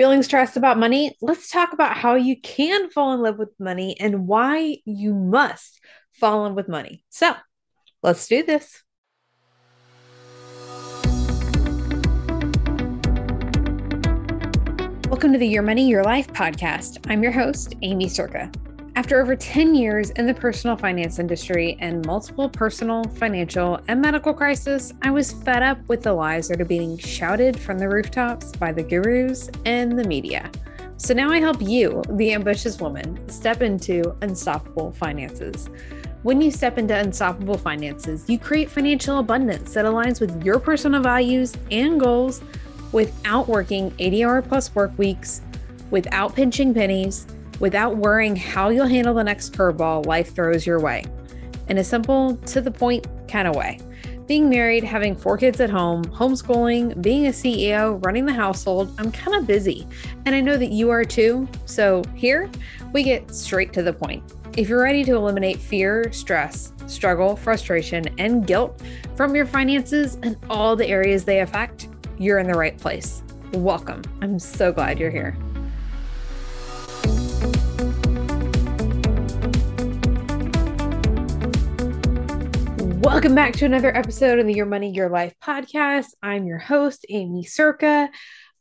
Feeling stressed about money? Let's talk about how you can fall in love with money and why you must fall in with money. So, let's do this. Welcome to the Your Money, Your Life podcast. I'm your host, Aimee Cerka. After over 10 years in the personal finance industry and multiple personal, financial, and medical crises, I was fed up with the lies that are being shouted from the rooftops by the gurus and the media. So now I help you, the ambitious woman, step into unstoppable finances. When you step into unstoppable finances, you create financial abundance that aligns with your personal values and goals without working 80 hour plus work weeks, without pinching pennies without worrying how you'll handle the next curveball life throws your way. In a simple, to the point kind of way. Being married, having four kids at home, homeschooling, being a CEO, running the household, I'm kind of busy. And I know that you are too. So here we get straight to the point. If you're ready to eliminate fear, stress, struggle, frustration, and guilt from your finances and all the areas they affect, you're in the right place. Welcome. I'm so glad you're here. Welcome back to another episode of the Your Money, Your Life podcast. I'm your host, Aimee Cerka.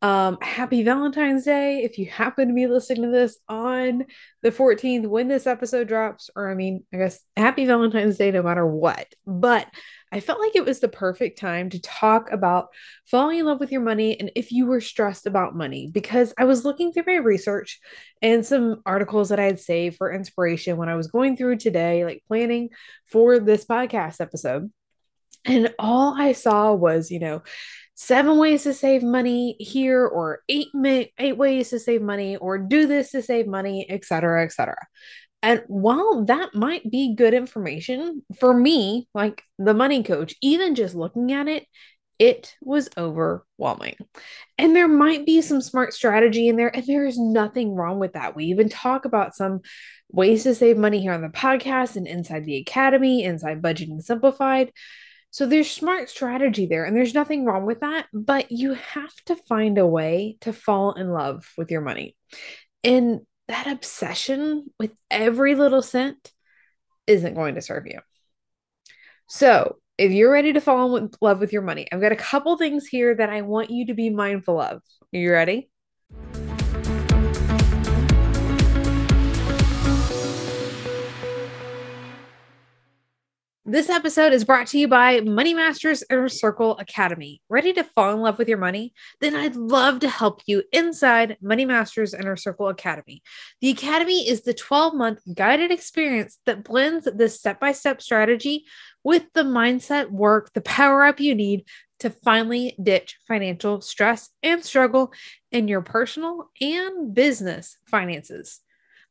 Um, happy Valentine's Day. If you happen to be listening to this on the 14th when this episode drops, or I mean, I guess happy Valentine's Day no matter what. But I felt like it was the perfect time to talk about falling in love with your money and if you were stressed about money, because I was looking through my research and some articles that I had saved for inspiration when I was going through today, like planning for this podcast episode. And all I saw was, you know, seven ways to save money here or eight eight ways to save money or do this to save money etc etc and while that might be good information for me like the money coach even just looking at it it was overwhelming. And there might be some smart strategy in there, and there is nothing wrong with that. We even talk about some ways to save money here on the podcast and inside the academy, inside Budgeting Simplified. So there's smart strategy there, and there's nothing wrong with that, but you have to find a way to fall in love with your money. And that obsession with every little cent isn't going to serve you. So, if you're ready to fall in love with your money, I've got a couple things here that I want you to be mindful of. Are you ready? This episode is brought to you by Money Masters Inner Circle Academy. Ready to fall in love with your money? Then I'd love to help you inside Money Masters Inner Circle Academy. The Academy is the 12 month guided experience that blends this step by step strategy with the mindset work, the power up you need to finally ditch financial stress and struggle in your personal and business finances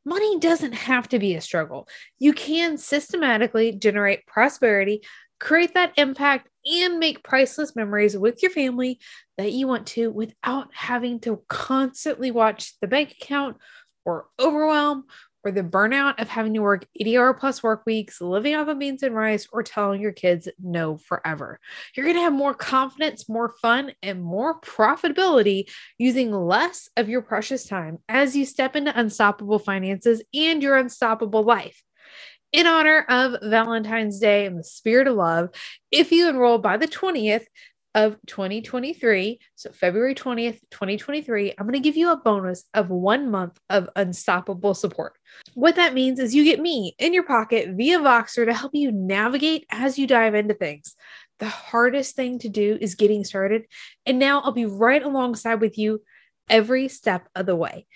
money doesn't have to be a struggle. You can systematically generate prosperity, create that impact, and make priceless memories with your family that you want to without having to constantly watch the bank account or overwhelm or the burnout of having to work 80 hour plus work weeks, living off of beans and rice, or telling your kids no forever. You're going to have more confidence, more fun, and more profitability using less of your precious time as you step into unstoppable finances and your unstoppable life. In honor of Valentine's Day and the spirit of love, if you enroll by the 20th, of 2023, so February 20th, 2023, I'm going to give you a bonus of one month of unstoppable support. What that means is you get me in your pocket via Voxer to help you navigate as you dive into things. The hardest thing to do is getting started. And now I'll be right alongside with you every step of the way.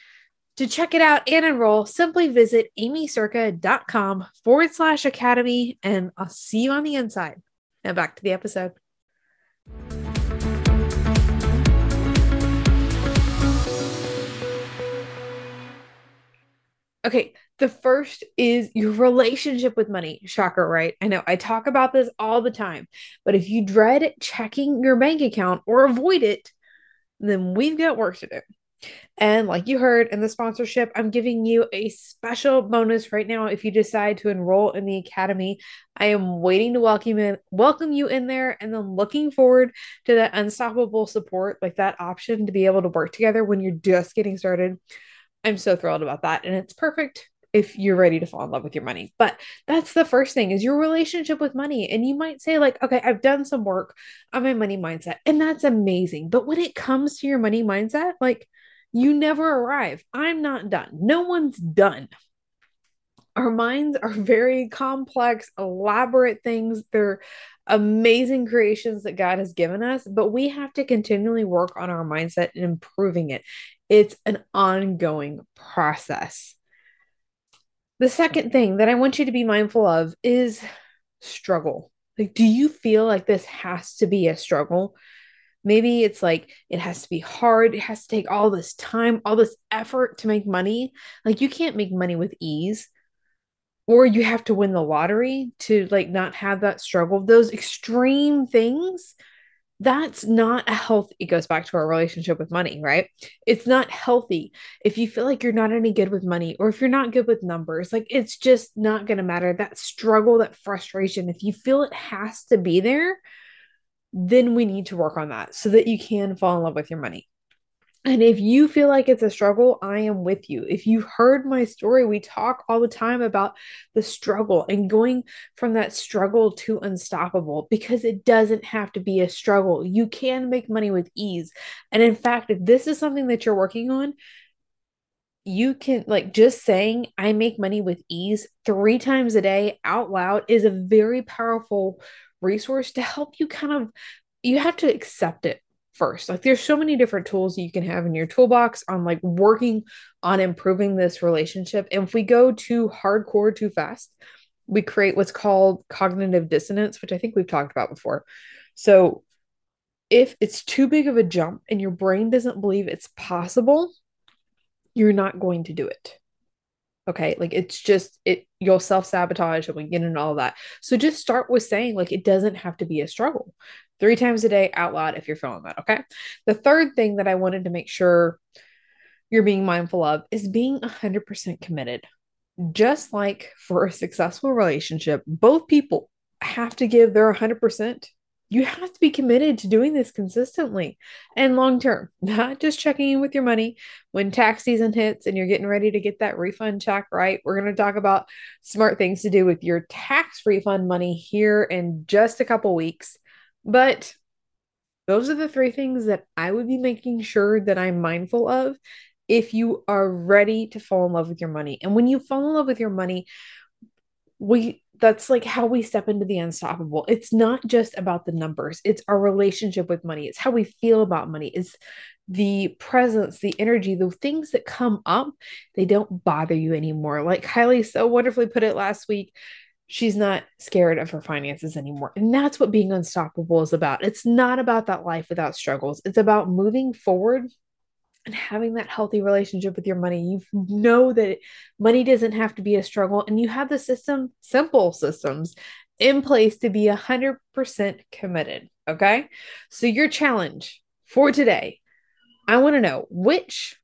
To check it out and enroll, simply visit aimeecerka.com forward slash academy, and I'll see you on the inside. Now back to the episode. Okay, the first is your relationship with money. Shocker, right? I know I talk about this all the time, but if you dread checking your bank account or avoid it, then we've got work to do. And like you heard in the sponsorship, I'm giving you a special bonus right now if you decide to enroll in the academy. I am waiting to welcome in, welcome you in there and then looking forward to that unstoppable support, like that option to be able to work together when you're just getting started. I'm so thrilled about that and it's perfect if you're ready to fall in love with your money. But that's the first thing is your relationship with money. And you might say, like, okay, I've done some work on my money mindset, and that's amazing. But when it comes to your money mindset, like you never arrive. I'm not done. No one's done. Our minds are very complex, elaborate things. They're amazing creations that God has given us, but we have to continually work on our mindset and improving it. It's an ongoing process. The second thing that I want you to be mindful of is struggle. Like, do you feel like this has to be a struggle? Maybe it's like it has to be hard. It has to take all this time, all this effort to make money. Like, you can't make money with ease. Or you have to win the lottery to like not have that struggle. Those extreme things that's not a health it goes back to our relationship with money right? It's not healthy. If you feel like you're not any good with money or if you're not good with numbers like it's just not going to matter. That struggle that frustration if you feel it has to be there then we need to work on that so that you can fall in love with your money and if you feel like it's a struggle, I am with you. If you've heard my story, we talk all the time about the struggle and going from that struggle to unstoppable because it doesn't have to be a struggle. You can make money with ease. And in fact, if this is something that you're working on, you can like just saying I make money with ease three times a day out loud is a very powerful resource to help you kind of you have to accept it first. Like there's so many different tools you can have in your toolbox on like working on improving this relationship. And if we go too hardcore too fast, we create what's called cognitive dissonance, which I think we've talked about before. So if it's too big of a jump and your brain doesn't believe it's possible, you're not going to do it. Okay. Like it's just, it, you'll self sabotage and we get into all that. So just start with saying, like, it doesn't have to be a struggle three times a day out loud if you're feeling that. Okay. The third thing that I wanted to make sure you're being mindful of is being 100% committed. Just like for a successful relationship, both people have to give their 100%. You have to be committed to doing this consistently and long term, not just checking in with your money when tax season hits and you're getting ready to get that refund check, right? We're going to talk about smart things to do with your tax refund money here in just a couple weeks. But those are the three things that I would be making sure that I'm mindful of if you are ready to fall in love with your money. And when you fall in love with your money, we that's like how we step into the unstoppable. It's not just about the numbers, it's our relationship with money. It's how we feel about money. It's the presence, the energy, the things that come up, they don't bother you anymore. Like Kylie so wonderfully put it last week she's not scared of her finances anymore. And that's what being unstoppable is about. It's not about that life without struggles, it's about moving forward and having that healthy relationship with your money. You know that money doesn't have to be a struggle, and you have the system, simple systems in place to be 100% committed. Okay. So, your challenge for today, I want to know which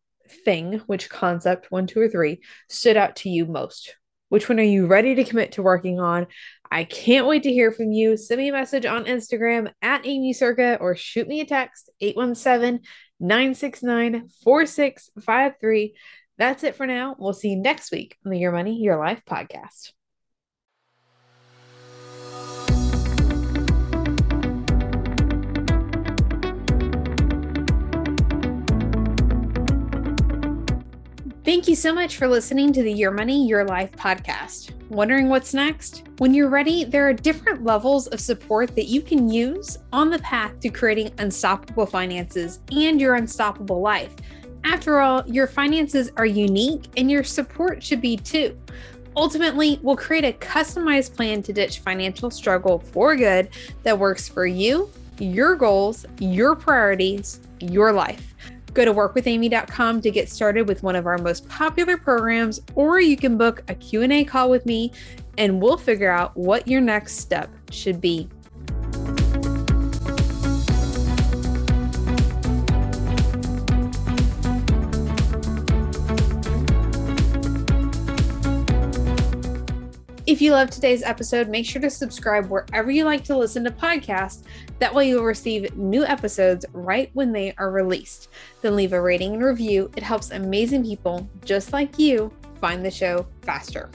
thing, which concept, one, two, or three, stood out to you most which one are you ready to commit to working on? I can't wait to hear from you. Send me a message on Instagram at Aimee Cerka or shoot me a text 817 969 4653. That's it for now. We'll see you next week on the Your Money, Your Life podcast. Thank you so much for listening to the Your Money, Your Life podcast. Wondering what's next? When you're ready, there are different levels of support that you can use on the path to creating unstoppable finances and your unstoppable life. After all, your finances are unique and your support should be too. Ultimately, we'll create a customized plan to ditch financial struggle for good that works for you, your goals, your priorities, your life. Go to workwithaimee.com to get started with one of our most popular programs, or you can book a Q&A call with me and we'll figure out what your next step should be. If you love today's episode, make sure to subscribe wherever you like to listen to podcasts. That way, you'll receive new episodes right when they are released. Then leave a rating and review. It helps amazing people just like you find the show faster.